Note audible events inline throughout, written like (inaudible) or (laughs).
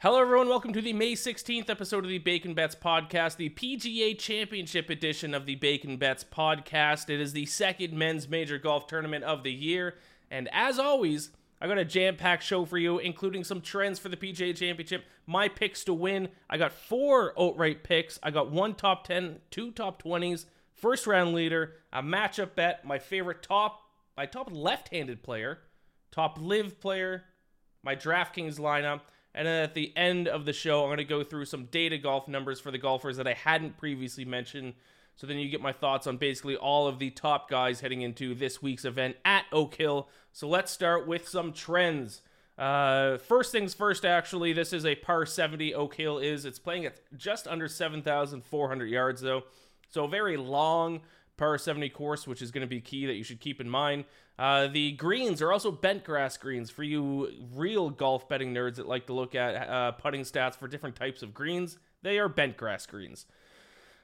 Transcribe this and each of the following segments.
Hello, everyone. Welcome to the May 16th episode of the Bacon Bets podcast, the PGA Championship edition of the Bacon Bets podcast. It is the second men's major golf tournament of the year. And as always, I got a jam packed show for you, including some trends for the PGA Championship, my picks to win. I got four outright picks. I got one top 10, two top 20s, first round leader, a matchup bet, my favorite top, my top left handed player, top LIV player, my DraftKings lineup. And then at the end of the show, I'm going to go through some data golf numbers for the golfers that I hadn't previously mentioned. So then you get my thoughts on basically all of the top guys heading into this week's event at Oak Hill. So let's start with some trends. Uh, first things first, actually, this is a par 70 Oak Hill is. It's playing at just under 7,400 yards, though. So very long par 70 course, which is going to be key that you should keep in mind. Uh, the greens are also bent grass greens for you real golf betting nerds that like to look at uh, putting stats for different types of greens. They are bent grass greens.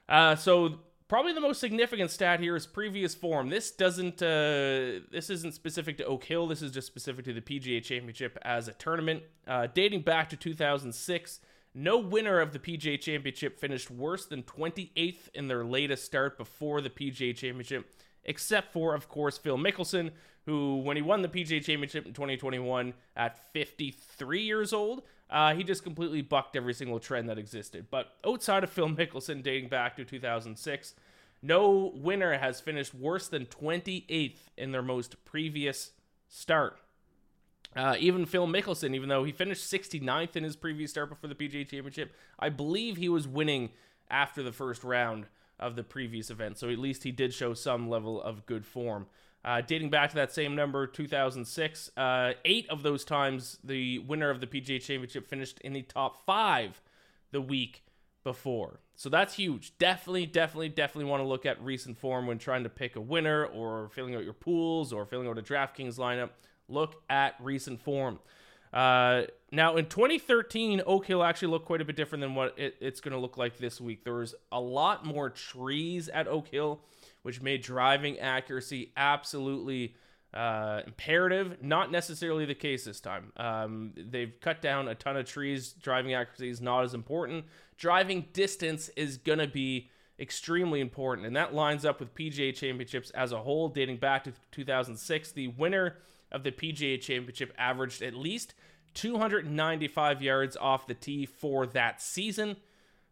Uh, so probably the most significant stat here is previous form. This doesn't. Uh, this isn't specific to Oak Hill. This is just specific to the PGA Championship as a tournament, uh, dating back to 2006. No winner of the PGA Championship finished worse than 28th in their latest start before the PGA Championship except for, of course, Phil Mickelson, who, when he won the PGA Championship in 2021 at 53 years old, uh, he just completely bucked every single trend that existed. But outside of Phil (laughs) Mickelson, dating back to 2006, no winner has finished worse than 28th in their most previous start. Uh, even Phil Mickelson, even though he finished 69th in his previous start before the PGA Championship, I believe he was winning after the first round of the previous event. So at least he did show some level of good form. Uh, dating back to that same number, 2006, uh, eight of those times the winner of the PGA Championship finished in the top five the week before. So that's huge. Definitely, definitely, definitely want to look at recent form when trying to pick a winner or filling out your pools or filling out a DraftKings lineup. Look at recent form. Uh, now, in 2013, Oak Hill actually looked quite a bit different than what it, it's going to look like this week. There was a lot more trees at Oak Hill, which made driving accuracy absolutely uh, imperative. Not necessarily the case this time. Um, they've cut down a ton of trees. Driving accuracy is not as important. Driving distance is going to be extremely important, and that lines up with PGA Championships as a whole, dating back to 2006. The winner of the PGA Championship averaged at least 295 yards off the tee for that season.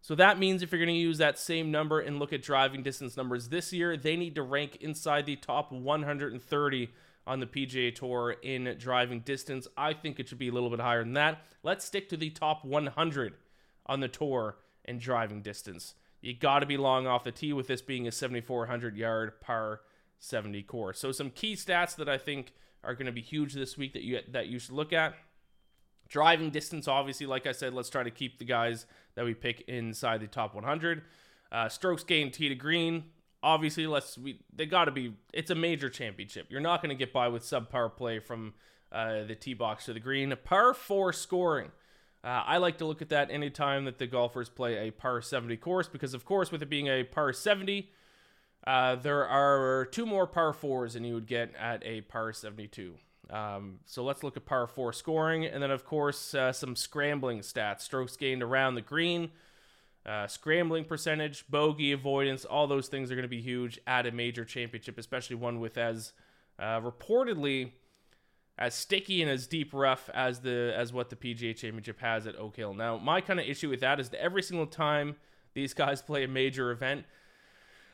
So that means if you're going to use that same number and look at driving distance numbers this year, they need to rank inside the top 130 on the PGA Tour in driving distance. I think it should be a little bit higher than that. Let's stick to the top 100 on the tour in driving distance. You got to be long off the tee with this being a 7,400 yard par 70 course. So some key stats that I think are going to be huge this week that you that you should look at. Driving distance, obviously, like I said, let's try to keep the guys that we pick inside the top 100. Uh, strokes gained tee to green, obviously, let's we they got to be. It's a major championship. You're not going to get by with subpar play from uh, the tee box to the green. Par four scoring. Uh, I like to look at that anytime that the golfers play a par 70 course because, of course, with it being a par 70, uh, there are two more par fours than you would get at a par 72. Um, so let's look at par four scoring, and then of course uh, some scrambling stats: strokes gained around the green, uh, scrambling percentage, bogey avoidance. All those things are going to be huge at a major championship, especially one with as uh, reportedly as sticky and as deep rough as the as what the PGA Championship has at Oak Hill. Now, my kind of issue with that is that every single time these guys (laughs) play a major event,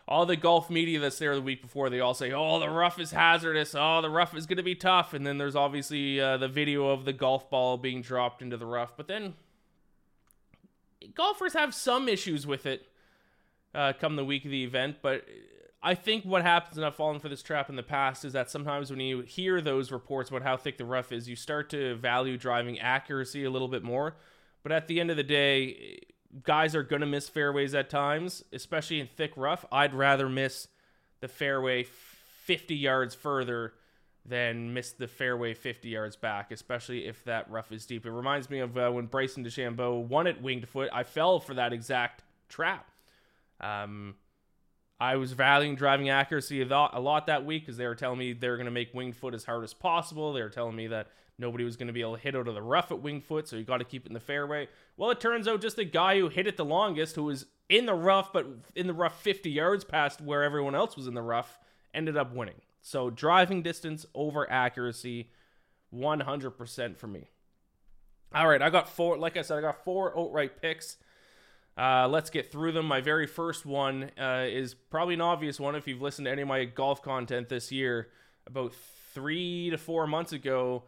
all the golf media that's there the week before, they all say, "Oh, the rough is hazardous. Oh, the rough is going to be tough." And then there's obviously uh, the video of the golf ball being dropped into the rough. But then golfers have some issues with it uh, come the week of the event. But I think what happens, and I've fallen for this trap in the past, is that sometimes when you hear those reports about how thick the rough is, you start to value driving accuracy a little bit more. But at the end of the day, guys are going to miss fairways at times, especially in thick rough. I'd rather miss the fairway 50 yards further than miss the fairway 50 yards back, especially if that rough is deep. It reminds me of uh, when Bryson DeChambeau won at Winged Foot. I fell for that exact trap. Um, I was valuing driving accuracy a lot that week because they were telling me they were going to make Winged Foot as hard as possible. They were telling me that nobody was going to be able to hit out of the rough at Wingfoot, so you got to keep it in the fairway. Well, it turns out just the guy who hit it the longest, who was in the rough, but in the rough 50 yards past where everyone else was in the rough, ended up winning. So driving distance over accuracy, 100% for me. All right, I got four. Like I said, I got four outright picks. Uh, let's get through them. My very first one uh, is probably an obvious one if you've listened to any of my golf content this year. About three to four months ago,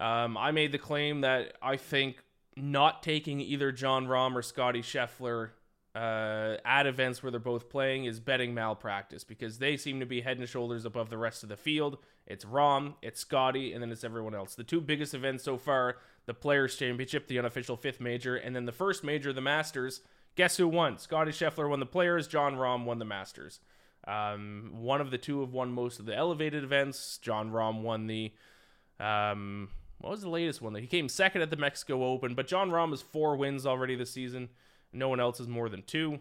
um, I made the claim that I think not taking either Jon Rahm or Scotty Scheffler uh, at events where they're both playing is betting malpractice because they seem to be head and shoulders above the rest of the field. It's Rahm, it's Scotty, and then it's everyone else. The two biggest events so far the Players' Championship, the unofficial fifth major, and then the first major, the Masters. Guess who won? Scotty Scheffler won the Players. Jon Rahm won the Masters. Um, one of the two have won most of the elevated events. Jon Rahm won the. Um, what was the latest one? He came second at the Mexico Open, but Jon Rahm has four wins already this season. No one else has more than two.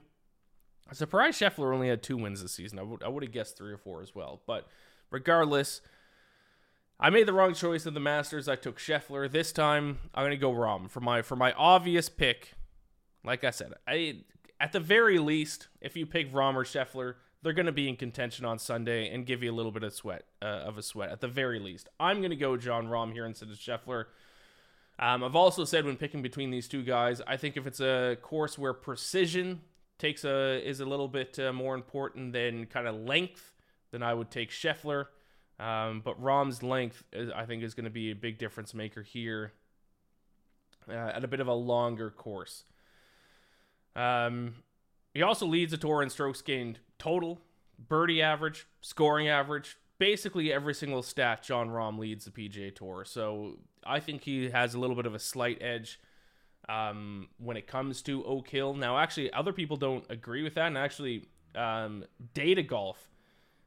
I'm surprised Scheffler only had two wins this season. I would I would have guessed three or four as well. But regardless, I made the wrong choice of the Masters. I took Scheffler. This time I'm gonna go Rahm for my for my obvious pick. Like I said, I at the very least, if you pick Rahm or Scheffler, they're going to be in contention on Sunday and give you a little bit of sweat uh, of a sweat at the very least. I'm going to go Jon Rahm here instead of Scheffler. Um, I've also said when picking between these two guys, I think if it's a course where precision takes a is a little bit uh, more important than kind of length, then I would take Scheffler. Um, but Rahm's length, is, I think, is going to be a big difference maker here uh, at a bit of a longer course. Um, he also leads the tour in strokes gained total, birdie average, scoring average, basically every single stat. Jon Rahm leads the PGA Tour, so I think he has a little bit of a slight edge um, when it comes to Oak Hill. Now, actually, other people don't agree with that, and actually, um, Data Golf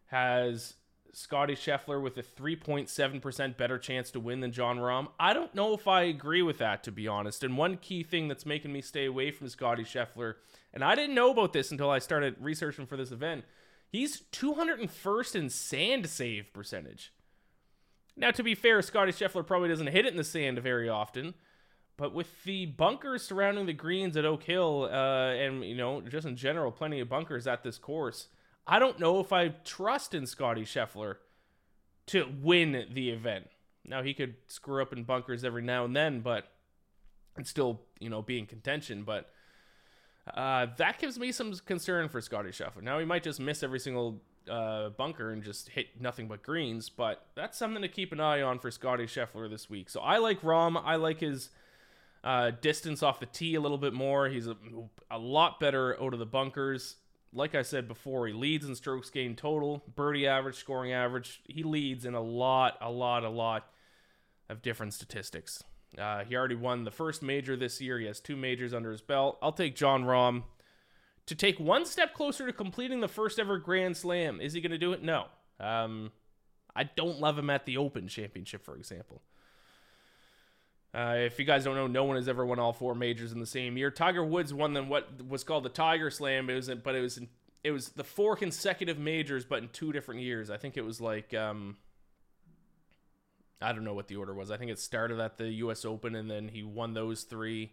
has Scotty Scheffler with a 3.7% better chance to win than Jon Rahm. I don't know if I agree with that, to be honest. And one key thing that's making me stay away from Scotty Scheffler, and I didn't know about this until I started researching for this event, he's 201st in sand save percentage. Now, to be fair, Scotty Scheffler probably doesn't hit it in the sand very often. But with the bunkers surrounding the greens at Oak Hill, uh, and you know, just in general, plenty of bunkers at this course, I don't know if I trust in Scotty Scheffler to win the event. Now he could screw up in bunkers every now and then, but and still, you know, be in contention. But uh, that gives me some concern for Scotty Scheffler. Now he might just miss every single uh, bunker and just hit nothing but greens, but that's something to keep an eye on for Scotty Scheffler this week. So I like Rahm. I like his uh, distance off the tee a little bit more. He's a, a lot better out of the bunkers like I said before, he leads in strokes gained total, birdie average, scoring average. He leads in a lot, a lot, a lot of different statistics. Uh, he already won the first major this year. He has two majors under his belt. I'll take Jon Rahm to take one step closer to completing the first ever Grand Slam. Is he going to do it? No. Um, I don't love him at the Open Championship, for example. Uh, if you guys don't know, no one has ever won all four majors in the same year. Tiger Woods won them what was called the Tiger Slam. It was, but it was in, it was the four consecutive majors, but in two different years. I think it was like um, I don't know what the order was. I think it started at the U.S. Open, and then he won those three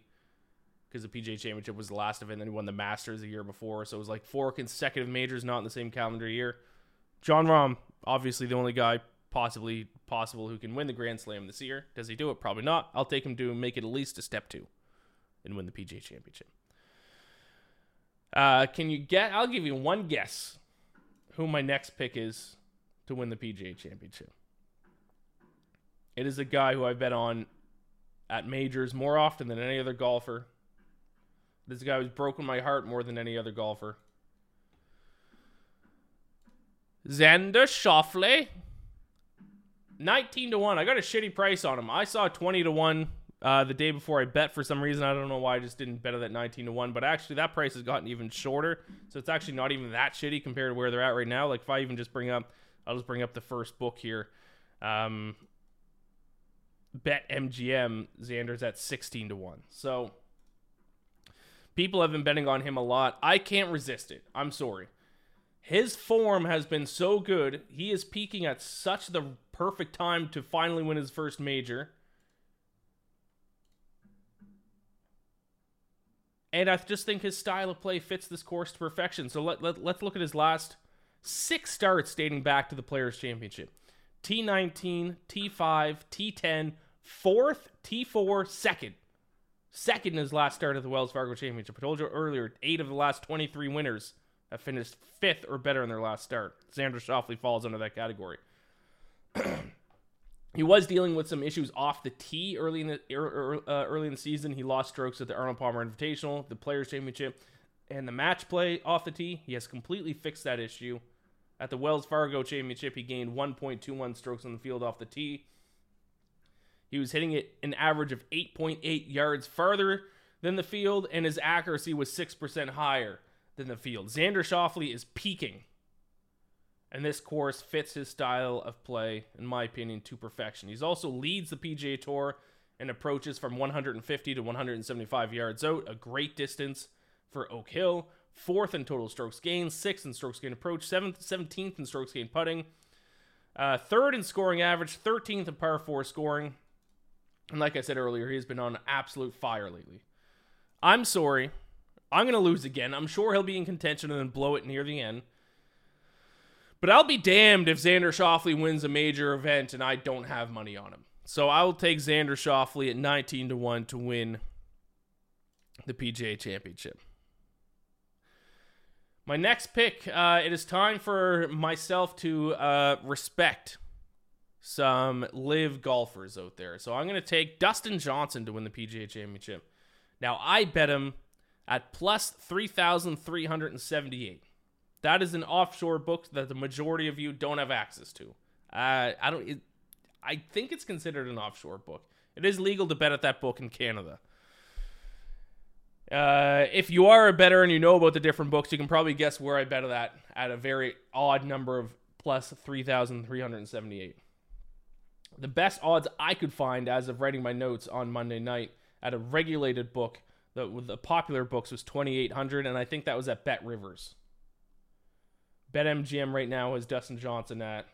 because the PGA Championship was the last of it. And then he won the Masters the year before, so it was like four consecutive majors, not in the same calendar year. Jon Rahm, obviously the only guy possibly possible who can win the Grand Slam this year. Does he do it? Probably not. I'll take him to make it at least a step two and win the PGA Championship. Uh, can you get? I'll give you one guess who my next pick is to win the PGA Championship. It is a guy who I bet on at majors more often than any other golfer. This guy who's broken my heart more than any other golfer. Xander Schauffele. 19 to 1. I got a shitty price on him. I saw 20 to 1 uh, the day before I bet for some reason. I don't know why I just didn't bet it that 19 to 1. But actually, that price has gotten even shorter. So it's actually not even that shitty compared to where they're at right now. Like, if I even just bring up, I'll just bring up the first book here. Um, BetMGM, Xander's at 16 to 1. So people have been betting on him a lot. I can't resist it. I'm sorry. His form has been so good. He is peaking at such the perfect time to finally win his first major. And I just think his style of play fits this course to perfection. So let, let, let's look at his last six starts dating back to the Players' Championship T19, T5, T10, fourth, T4, second. Second in his last start at the Wells Fargo Championship. I told you earlier, eight of the last 23 winners have finished fifth or better in their last start. Xander Schauffele falls under that category. (clears throat) he was dealing with some issues off the tee early in the uh, early in the season. He lost strokes at the Arnold Palmer Invitational, the Players Championship, and the match play off the tee. He has completely fixed that issue. At the Wells Fargo Championship, he gained 1.21 strokes on the field off the tee. He was hitting it an average of 8.8 yards farther than the field, and his accuracy was 6% higher than the field. Xander Schauffele is peaking. And this course fits his style of play, in my opinion, to perfection. He's also leads the PGA Tour and approaches from 150 to 175 yards out, a great distance for Oak Hill. Fourth in total strokes gained, sixth in strokes gained approach, seventh, 17th in strokes gained putting, uh, third in scoring average, 13th in par four scoring. And like I said earlier, he's been on absolute fire lately. I'm sorry I'm going to lose again. I'm sure he'll be in contention and then blow it near the end. But I'll be damned if Xander Schauffele wins a major event and I don't have money on him. So I will take Xander Schauffele at 19 to 1 to win the PGA Championship. My next pick, uh, it is time for myself to uh, respect some LIV golfers out there. So I'm going to take Dustin Johnson to win the PGA Championship. Now, I bet him at plus 3,378. That is an offshore book that the majority of you don't have access to. Uh, I don't. It, I think it's considered an offshore book. It is legal to bet at that book in Canada. Uh, if you are a better and you know about the different books, you can probably guess where I bet at that at a very odd number of plus 3,378. The best odds I could find as of writing my notes on Monday night at a regulated book the the popular books was 2800 and I think that was at BetRivers. BetMGM right now has Dustin Johnson at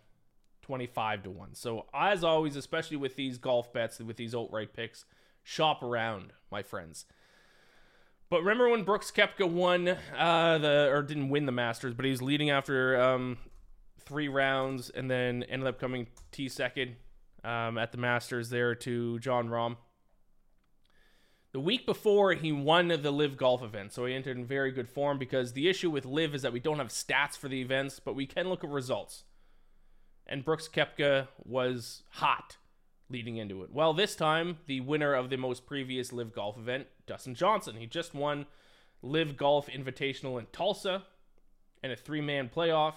25 to 1. So as always, especially with these golf bets with these outright picks, shop around, my friends. But remember when Brooks Koepka won uh, the or didn't win the Masters, but he was leading after um, three rounds and then ended up coming T second um, at the Masters there to Jon Rahm. The week before, he won the LIV Golf event, so he entered in very good form because the issue with LIV is that we don't have stats for the events, but we can look at results. And Brooks Koepka was hot leading into it. Well, this time, the winner of the most previous LIV Golf event, Dustin Johnson, he just won LIV Golf Invitational in Tulsa and a three man playoff.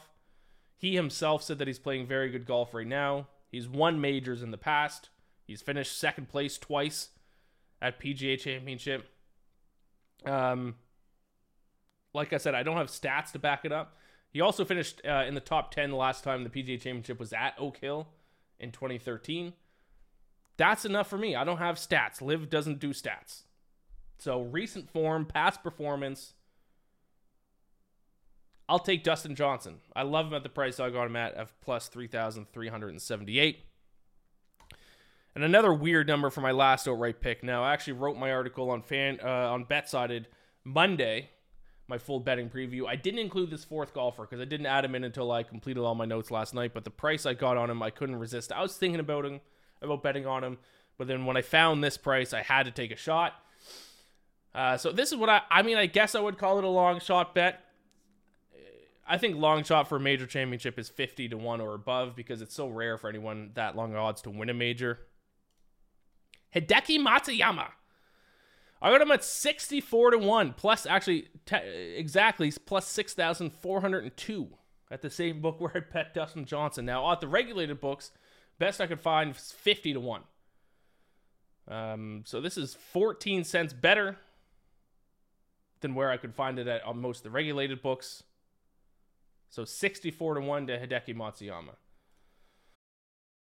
He himself said that he's playing very good golf right now. He's won majors in the past. He's finished second place twice at PGA Championship. Um, like I said, I don't have stats to back it up. He also finished uh, in the top 10 the last time the PGA Championship was at Oak Hill in 2013. That's enough for me. I don't have stats. LIV doesn't do stats. So, recent form, past performance. I'll take Dustin Johnson. I love him at the price I got him at of plus 3,378. And another weird number for my last outright pick. Now, I actually wrote my article on fan uh, on BetSided Monday, my full betting preview. I didn't include this fourth golfer because I didn't add him in until I completed all my notes last night. But the price I got on him, I couldn't resist. I was thinking about him, about betting on him, but then when I found this price, I had to take a shot. Uh, so this is what I, I mean, I guess I would call it a long shot bet. I think long shot for a major championship is 50 to 1 or above because it's so rare for anyone that long odds to win a major. Hideki Matsuyama. I got him at 64 to 1, plus actually te- exactly plus 6,402 at the same book (laughs) where I bet Dustin Johnson. Now, at the regulated books, best I could find is 50 to 1. Um, so this is 14 cents better than where I could find it at on most of the regulated books. So 64 to 1 to Hideki Matsuyama.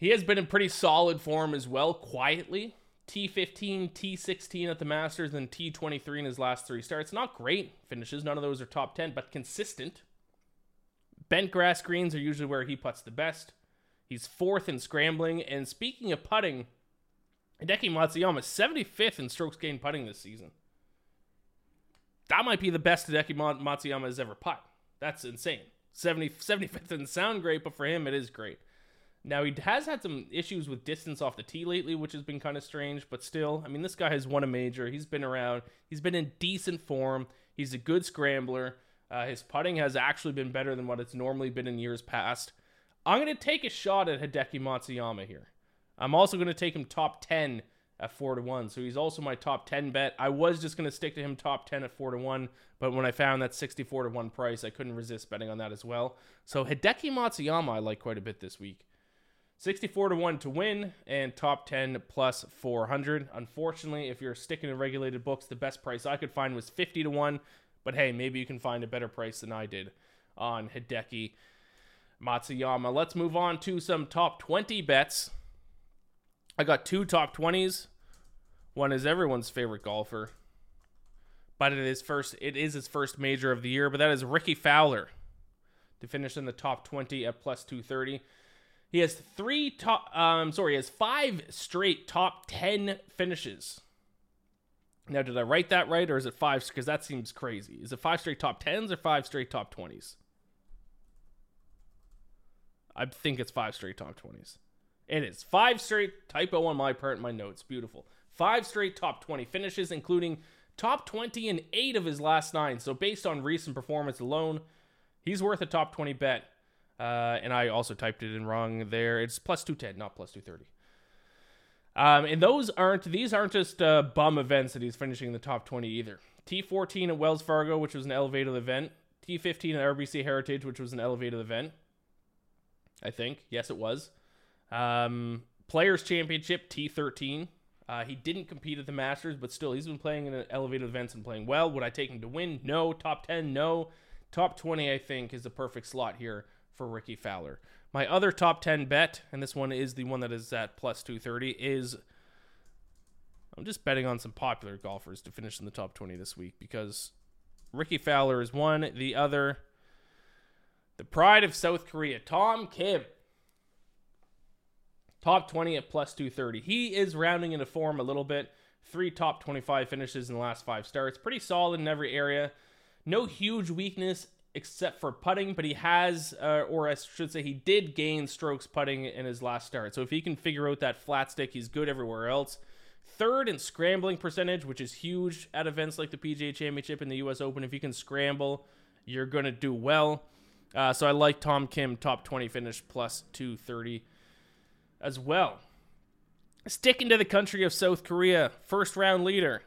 He has been in pretty solid form as well, quietly. T15, T16 at the Masters, and T23 in his last three starts. Not great finishes. None of those are top 10, but consistent. Bent grass greens are usually where he puts the best. He's fourth in scrambling. And speaking of putting, Hideki Matsuyama 75th in strokes gained putting this season. That might be the best Hideki Matsuyama has ever put. That's insane. 70, 75th doesn't sound great, but for him, it is great. Now he has had some issues with distance off the tee lately, which has been kind of strange, but still, I mean, this guy has won a major. He's been around. He's been in decent form. He's a good scrambler. Uh, his putting has actually been better than what it's normally been in years past. I'm going to take a shot at Hideki Matsuyama here. I'm also going to take him top 10 at 4 to 1. So he's also my top 10 bet. I was just going to stick to him top 10 at 4 to 1, but when I found that 64 to 1 price, I couldn't resist betting on that as well. So Hideki Matsuyama I like quite a bit this week. 64 to 1 to win and top 10 plus 400. Unfortunately, if you're sticking to regulated books, the best price I could find was 50 to 1. But hey, maybe you can find a better price than I did on Hideki Matsuyama. Let's move on to some top 20 bets. I got two top 20s. One is everyone's favorite golfer. But it is first it is his first major of the year, but that is Rickie Fowler to finish in the top 20 at plus 230. He has three top. Um, sorry, he has five straight top ten finishes. Now, did I write that right, or is it five? Because that seems crazy. Is it five straight top tens or five straight top twenties? I think it's five straight top twenties. It is five straight typo on my part in my notes. Beautiful. Five straight top twenty finishes, including top twenty in eight of his last nine. So based on recent performance alone, he's worth a top twenty bet. Uh, and I also typed it in wrong there. It's plus 210, not plus 230. Um, and those aren't, these aren't just uh, bum events that he's finishing in the top 20 either. T14 at Wells Fargo, which was an elevated event. T15 at RBC Heritage, which was an elevated event. I think. Yes, it was. Um, Players Championship, T13. Uh, he didn't compete at the Masters, but still, he's been playing in elevated events and playing well. Would I take him to win? No. Top 10? No. Top 20, I think, is the perfect slot here for Rickie Fowler. My other top 10 bet, and this one is the one that is at plus 230, is I'm just betting on some popular golfers to finish in the top 20 this week because Rickie Fowler is one. The other, the pride of South Korea, Tom Kim. Top 20 at plus 230. He is rounding into form a little bit. Three top 25 finishes in the last five starts. Pretty solid in every area. No huge weakness except for putting, but he has, uh, or I should say, he did gain strokes putting in his last start. So if he can figure out that flat stick, he's good everywhere else. Third in scrambling percentage, which is huge at events like the PGA Championship and the U.S. Open. If you can scramble, you're going to do well. Uh, so I like Tom Kim, top 20 finish, plus 230 as well. Sticking to the country of South Korea, first round leader.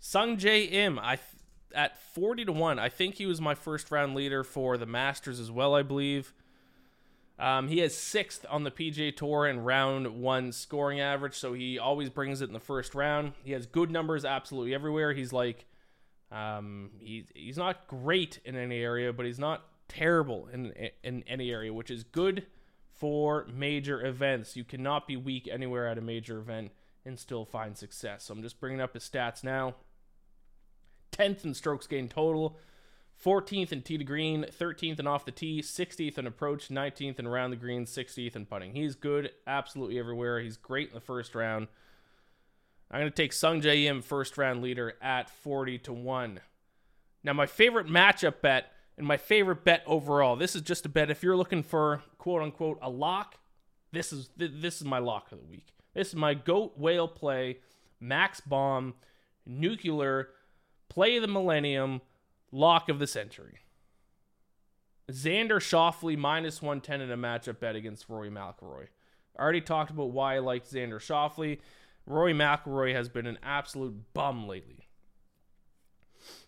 Sungjae Im. I at 40 to 1. I think he was my first round leader for the Masters as well, I believe. Um, he has sixth on the PGA Tour in round one scoring average, so he always brings it in the first round. He has good numbers absolutely everywhere. He's like Um, he's he's not great in any area, but he's not terrible in in any area, which is good for major events. You cannot be weak anywhere at a major event and still find success. So I'm just bringing up his stats now. 10th in strokes gained total, 14th in tee to green, 13th in off the tee, 60th in approach, 19th in around the green, 60th in putting. He's good absolutely everywhere. He's great in the first round. I'm going to take Sungjae Im first round leader at 40 to 1. Now, my favorite matchup bet and my favorite bet overall. This is just a bet if you're looking for quote unquote a lock. This is this is my lock of the week. This is my goat whale play, max bomb, nuclear, play of the millennium, lock of the century. Xander Schauffele minus 110 in a matchup bet against Rory McIlroy. I already talked about why I like Xander Schauffele. Rory McIlroy has been an absolute bum lately.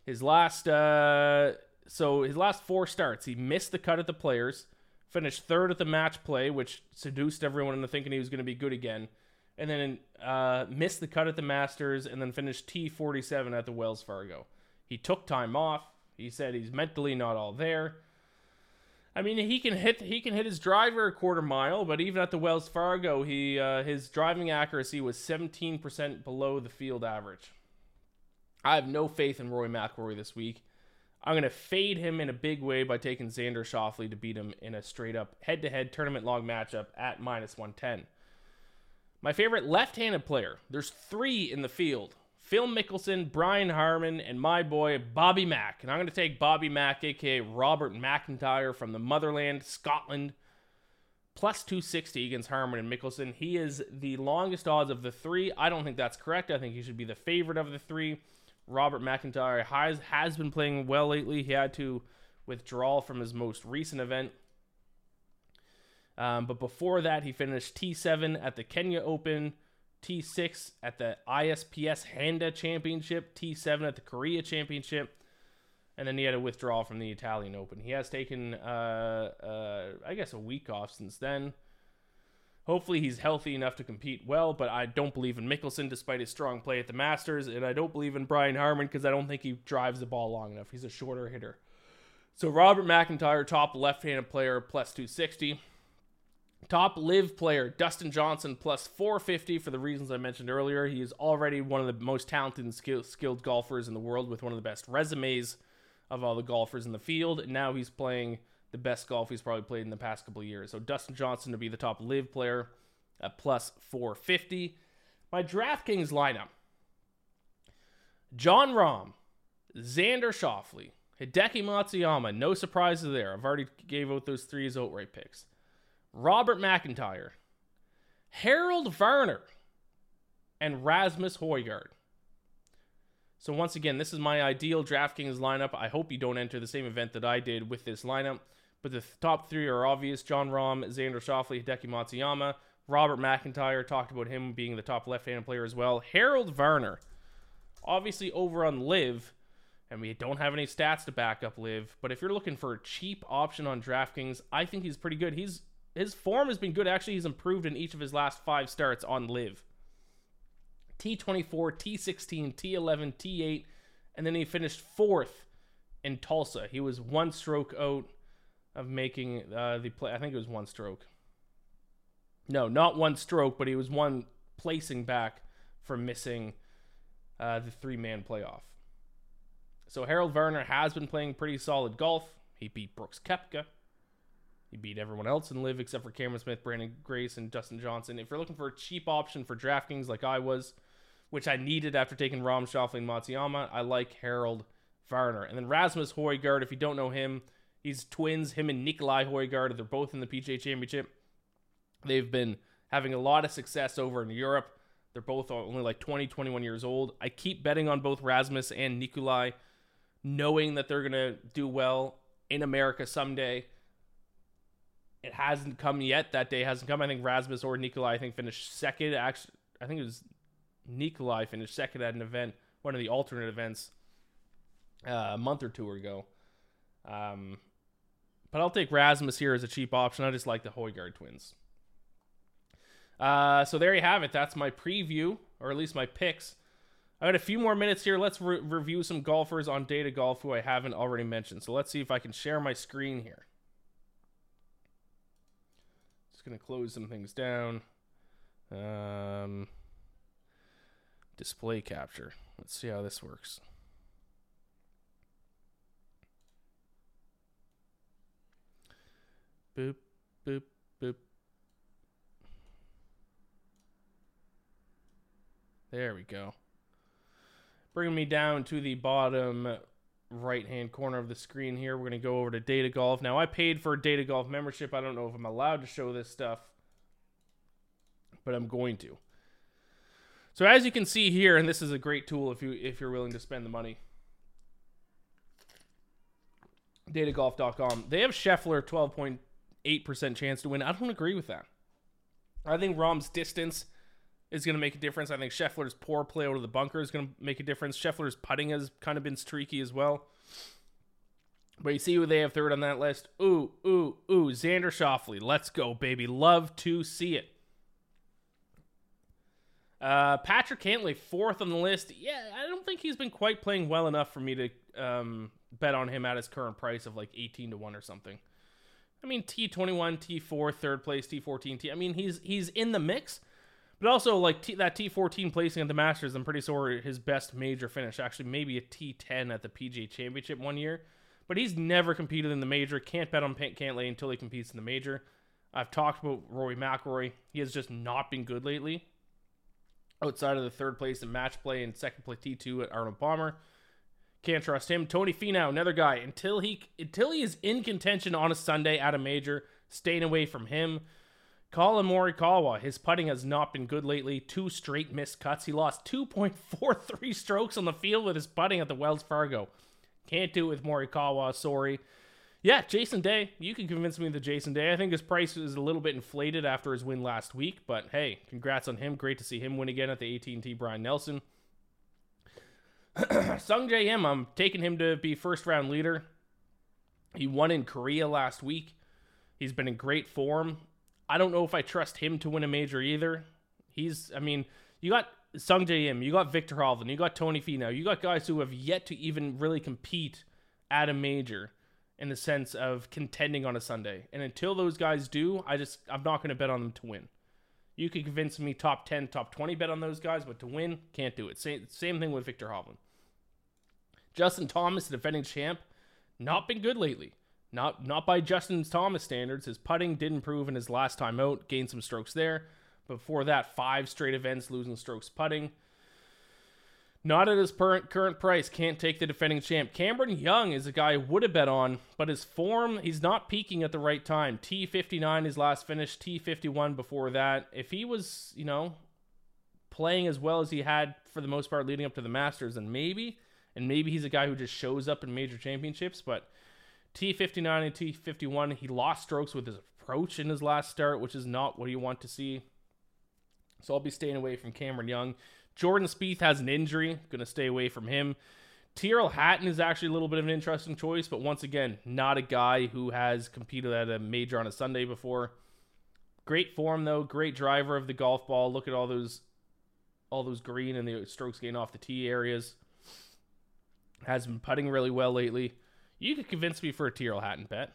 His last, uh, so his last four starts, he missed the cut at the Players, finished third at the match play, which seduced everyone into thinking he was going to be good again and then uh, missed the cut at the Masters, and then finished T47 at the Wells Fargo. He took time off. He said he's mentally not all there. I mean, he can hit he can hit his driver a quarter mile, but even at the Wells Fargo, he uh, his driving accuracy was 17% below the field average. I have no faith in Roy McIlroy this week. I'm gonna fade him in a big way by taking Xander Schauffele to beat him in a straight up head to head tournament long matchup at minus 110. My favorite left handed player, there's three in the field Phil Mickelson, Brian Harman, and my boy Bobby Mack. And I'm going to take Bobby Mack, aka Robert McIntyre from the motherland, Scotland, plus 260 against Harman and Mickelson. He is the longest odds of the three. I don't think that's correct. I think he should be the favorite of the three. Robert McIntyre has, has been playing well lately. He had to withdraw from his most recent event um, but before that, he finished T7 at the Kenya Open, T6 at the ISPS Handa Championship, T7 at the Korea Championship, and then he had a withdrawal from the Italian Open. He has taken, uh, uh, I guess, a week off since then. Hopefully, he's healthy enough to compete well, but I don't believe in Mickelson despite his strong play at the Masters, and I don't believe in Brian Harman because I don't think he drives the ball long enough. He's a shorter hitter. So, Robert McIntyre, top left handed player, plus 260. Top LIV player Dustin Johnson plus 450 for the reasons I mentioned earlier. He is already one of the most talented and skill- skilled golfers in the world with one of the best resumes of all the golfers in the field. And now he's playing the best golf he's probably played in the past couple of years. So Dustin Johnson to be the top LIV player at plus 450. My DraftKings lineup Jon Rahm, Xander Schauffele, Hideki Matsuyama. No surprises there. I've already gave out those three as outright picks. Robert McIntyre, Harold Varner, and Rasmus Højgaard. So once again, this is my ideal DraftKings lineup. I hope you don't enter the same event that I did with this lineup. But the top three are obvious: Jon Rahm, Xander Schauffele, Hideki Matsuyama. Robert McIntyre talked about him being the top left-handed player as well. Harold Varner, obviously over on LIV, and we don't have any stats to back up LIV. But if you're looking for a cheap option on DraftKings, I think he's pretty good. He's his form has been good. Actually, he's improved in each of his last five starts on LIV. T24, T16, T11, T8, and then he finished fourth in Tulsa. He was one stroke out of making uh, the play. I think it was one stroke. No, not one stroke, but he was one placing back from missing uh, the three man playoff. So Harold Varner has been playing pretty solid golf. He beat Brooks Koepka. He beat everyone else in LIV except for Cameron Smith, Branden Grace, and Dustin Johnson. If you're looking for a cheap option for DraftKings like I was, which I needed after taking Rahm, Schauffele, and Matsuyama, I like Harold Varner. And then Rasmus Højgaard, if you don't know him, he's twins. Him and Nicolai Højgaard, they're both in the PGA Championship. They've been having a lot of success over in Europe. They're both only like 20, 21 years old. I keep betting on both Rasmus and Nicolai, knowing that they're going to do well in America someday. It hasn't come yet. That day hasn't come. I think Rasmus or Nicolai, I think, finished second. Actually, I think it was Nicolai finished second at an event, one of the alternate events, uh, a month or two ago. Um, but I'll take Rasmus here as a cheap option. I just like the Højgaard twins. Uh, so there you have it. That's my preview, or at least my picks I got a few more minutes here. Let's re- review some golfers on Data Golf who I haven't already mentioned. So let's see if I can share my screen here. Just gonna close some things down. Um, display capture. Let's see how this works. Boop, boop, boop. There we go. Bringing me down to the bottom right hand corner of the screen here. We're going to go over to Data Golf. Now, I paid for a Data Golf membership. I don't know if I'm allowed to show this stuff, but I'm going to. So as you can see here, and this is a great tool if you if you're willing to spend the money. Datagolf.com. They have Scheffler 12.8% chance to win. I don't agree with that. I think Rahm's distance is going to make a difference. I think Scheffler's poor play out of the bunker is going to make a difference. Scheffler's putting has kind of been streaky as well. But you see who they have third on that list. Ooh, ooh, ooh. Xander Schauffele. Let's go, baby. Love to see it. Uh, Patrick Cantlay, fourth on the list. Yeah, I don't think he's been quite playing well enough for me to um, bet on him at his current price of like 18 to 1 or something. I mean, T21, T4, third place, T14, T. I mean, he's he's in the mix, but also like T, that T14 placing at the Masters. I'm pretty sure his best major finish, actually maybe a T10 at the PGA Championship one year. But he's never competed in the major. Can't bet on Cantlay until he competes in the major. I've talked about Rory McIlroy. He has just not been good lately outside of the third place in match play and second place T2 at Arnold Palmer. Can't trust him. Tony Finau, another guy. Until he until he is in contention on a Sunday at a major, staying away from him. Collin Morikawa, his putting has not been good lately. Two straight missed cuts. He lost 2.43 (laughs) strokes on the field with his putting at the Wells Fargo. Can't do it with Morikawa, sorry. Yeah, Jason Day. You can convince me that Jason Day. I think his price is a little bit inflated after his win last week, but hey, congrats on him. Great to see him win again at the AT&T Byron Nelson. (clears throat) Sung Sungjae Im, I'm taking him to be first round leader. He won in Korea last week. He's been in great form. I don't know if I trust him to win a major either. He's, I mean, you got Sungjae Im, you got Viktor Hovland, you got Tony Finau, you got guys who have yet to even really compete at a major in the sense of contending on a Sunday. And until those guys do, I just I'm not going to bet on them to win. You could convince me top 10, top 20 bet on those guys, but to win, can't do it. Same, same thing with Viktor Hovland. Justin Thomas, the defending champ, not been good lately. Not not by Justin Thomas standards. His putting did improve in his last time out, gained some strokes there. But before that, five straight events losing strokes putting. Not at his current current price. Can't take the defending champ. Cameron Young is a guy I would have bet on, but his form, he's not peaking at the right time. T59 his last finish, T51 before that. If he was, you know, playing as well as he had for the most part leading up to the Masters, then maybe, and maybe he's a guy who just shows up in major championships, but T59 and T51, he lost strokes with his approach in his last start, which is not what you want to see. So I'll be staying away from Cameron Young. Jordan Spieth has an injury. Going to stay away from him. Tyrrell Hatton is actually a little bit of an interesting choice, but once again, not a guy who has competed at a major on a Sunday before. Great form though, great driver of the golf ball. Look at all those all those green and the strokes gain off the tee areas. Has been putting really well lately. You could convince me for a Tyrrell Hatton bet.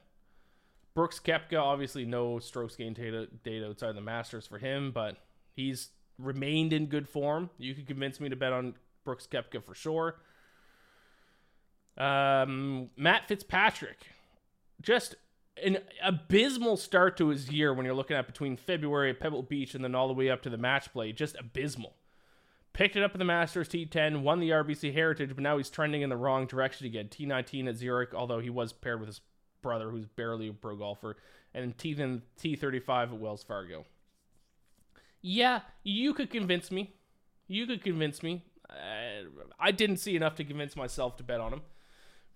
Brooks Koepka, obviously no strokes gain data, data outside the Masters for him, but he's remained in good form. You could convince me to bet on Brooks Koepka for sure. Um, Matt Fitzpatrick, just an abysmal start to his year when you're looking at between February at Pebble Beach and then all the way up to the match play. Just abysmal. Picked it up in the Masters T10, won the RBC Heritage, but now he's trending in the wrong direction again. T19 at Zurich, although he was paired with his brother, who's barely a pro golfer, and T10, T35 at Wells Fargo yeah, you could convince me. You could convince me. Uh, I didn't see enough to convince myself to bet on him.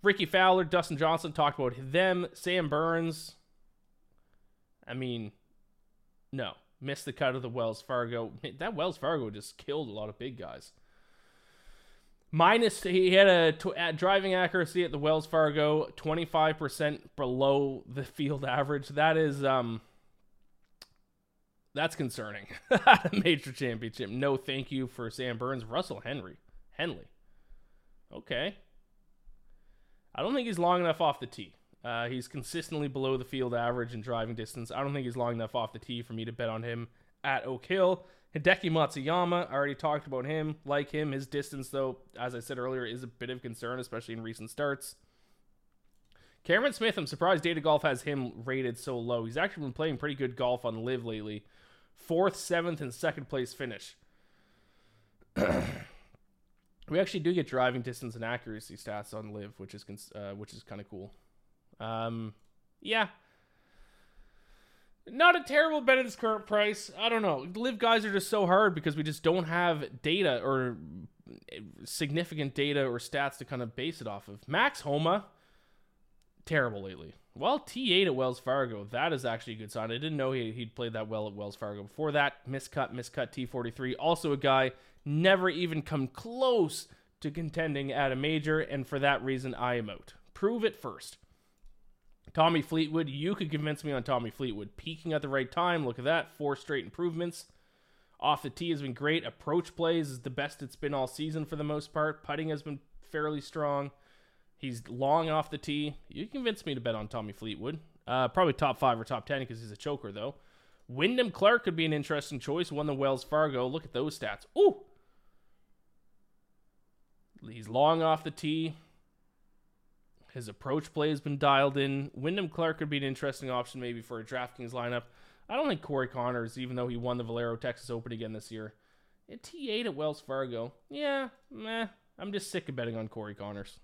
Rickie Fowler, Dustin Johnson talked about them. Sam Burns. I mean, no. Missed the cut of the Wells Fargo. That Wells Fargo just killed a lot of big guys. Minus, he had a tw- driving accuracy at the Wells Fargo, 25% below the (laughs) field average. That is, um, that's concerning. (laughs) a major championship. No thank you for Sam Burns. Russell Henry. Henley. Okay. I don't think he's long enough off the tee. Uh, he's consistently below the field average in driving distance. I don't think he's long enough off the tee for me to bet on him at Oak Hill. Hideki Matsuyama, I already talked about him. Like him, his distance, though, as I said earlier, is a bit of concern, especially in recent starts. Cameron Smith, I'm surprised Data Golf has him rated so low. He's actually been playing pretty good golf on LIV lately. Fourth, seventh, and second place finish. (clears throat) we actually do get driving distance and accuracy stats on LIV, which is uh, which is kind of cool. Um, yeah, not a terrible bet at his current price. I don't know. LIV guys are just so hard because we just don't have data or significant data or stats to kind of base it off of. Max Homa, terrible lately. Well, T8 at Wells Fargo, that is actually a good sign. I didn't know he, he'd played that well at Wells Fargo. Before that, miscut, miscut T43. Also a guy never even come close to contending at a major, and for that reason, I am out. Prove it first. Tommy Fleetwood, you could convince me on Tommy Fleetwood. Peaking at the right time, look at that. Four straight improvements. Off the tee has been great. Approach plays is the best it's been all season for the most part. Putting has been fairly strong. He's long off the tee. You convinced me to bet on Tommy Fleetwood. Uh, probably top five or top ten because he's a choker, though. Wyndham Clark could be an interesting choice. Won the Wells Fargo. Look at those stats. Ooh, He's long off the tee. His approach play has been dialed in. Wyndham Clark could be an interesting option maybe for a DraftKings lineup. I don't think Corey Conners, even though he won the Valero Texas Open again this year. At T8 at Wells Fargo. Yeah, meh. I'm just sick of betting on Corey Conners.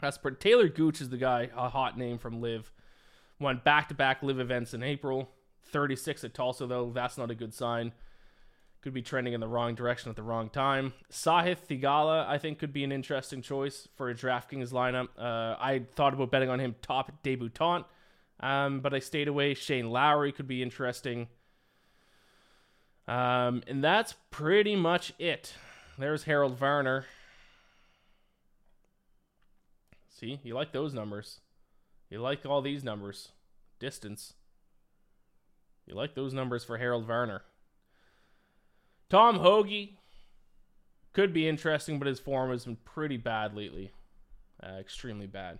That's per- Taylor Gooch is the guy, a hot name from LIV. Won back to back LIV events in April. 36 at Tulsa, though. That's not a good sign could be trending in the wrong direction at the wrong time. Sahith Theegala, I think, could be an interesting choice for a DraftKings lineup. Uh, I thought about betting on him top debutant, um, but I stayed away. Shane Lowry could be interesting. Um, and that's pretty much it. There's Harold Varner. See, you like those numbers. You like all these numbers. Distance. You like those numbers for Harold Varner. Tom Hoge could be interesting, but his form has been pretty bad lately. Uh, extremely bad.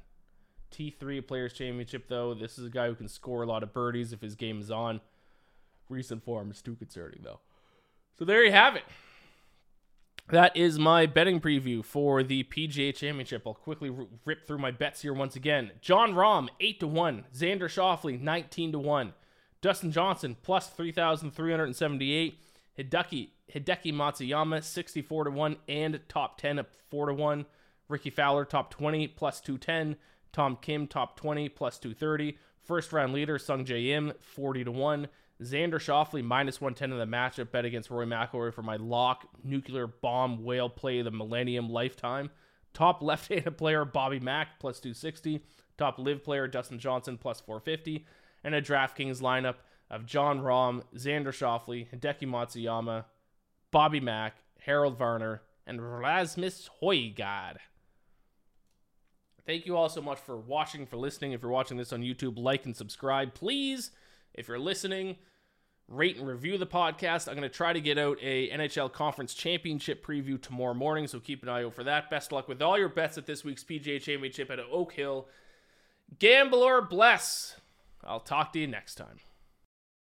T3 Players Championship, though, this is a guy who can score a lot of birdies if his game is on. Recent form is too concerning, though. So there you have it. That is my betting preview for the PGA Championship. I'll quickly rip through my bets here once again. Jon Rahm, 8 to 1. Xander Schauffele, 19 to 1. Dustin Johnson, plus 3,378. Hideki Hideki Matsuyama 64 to 1 and top 10 at 4 to 1. Rickie Fowler top 20 plus 210. Tom Kim top 20 plus 230. First round leader Sungjae Im 40 to 1. Xander Schauffele minus 110 in the matchup bet against Rory McIlroy for my lock nuclear bomb whale play of the millennium lifetime. Top left-handed (laughs) player Bobby Mack plus 260. Top LIV player Dustin Johnson plus 450. And a DraftKings lineup of Jon Rahm, Xander Schauffele, Hideki Matsuyama, Bobby Mack, Harold Varner, and Rasmus Højgaard. Thank you all so much for watching, for listening. If you're watching this on YouTube, like and subscribe. Please, if you're listening, rate and review the podcast. I'm going to try to get out a NHL Conference Championship preview tomorrow morning, so keep an eye out for that. Best luck with all your bets at this week's PGA Championship at Oak Hill. Gambler bless. I'll talk to you next time.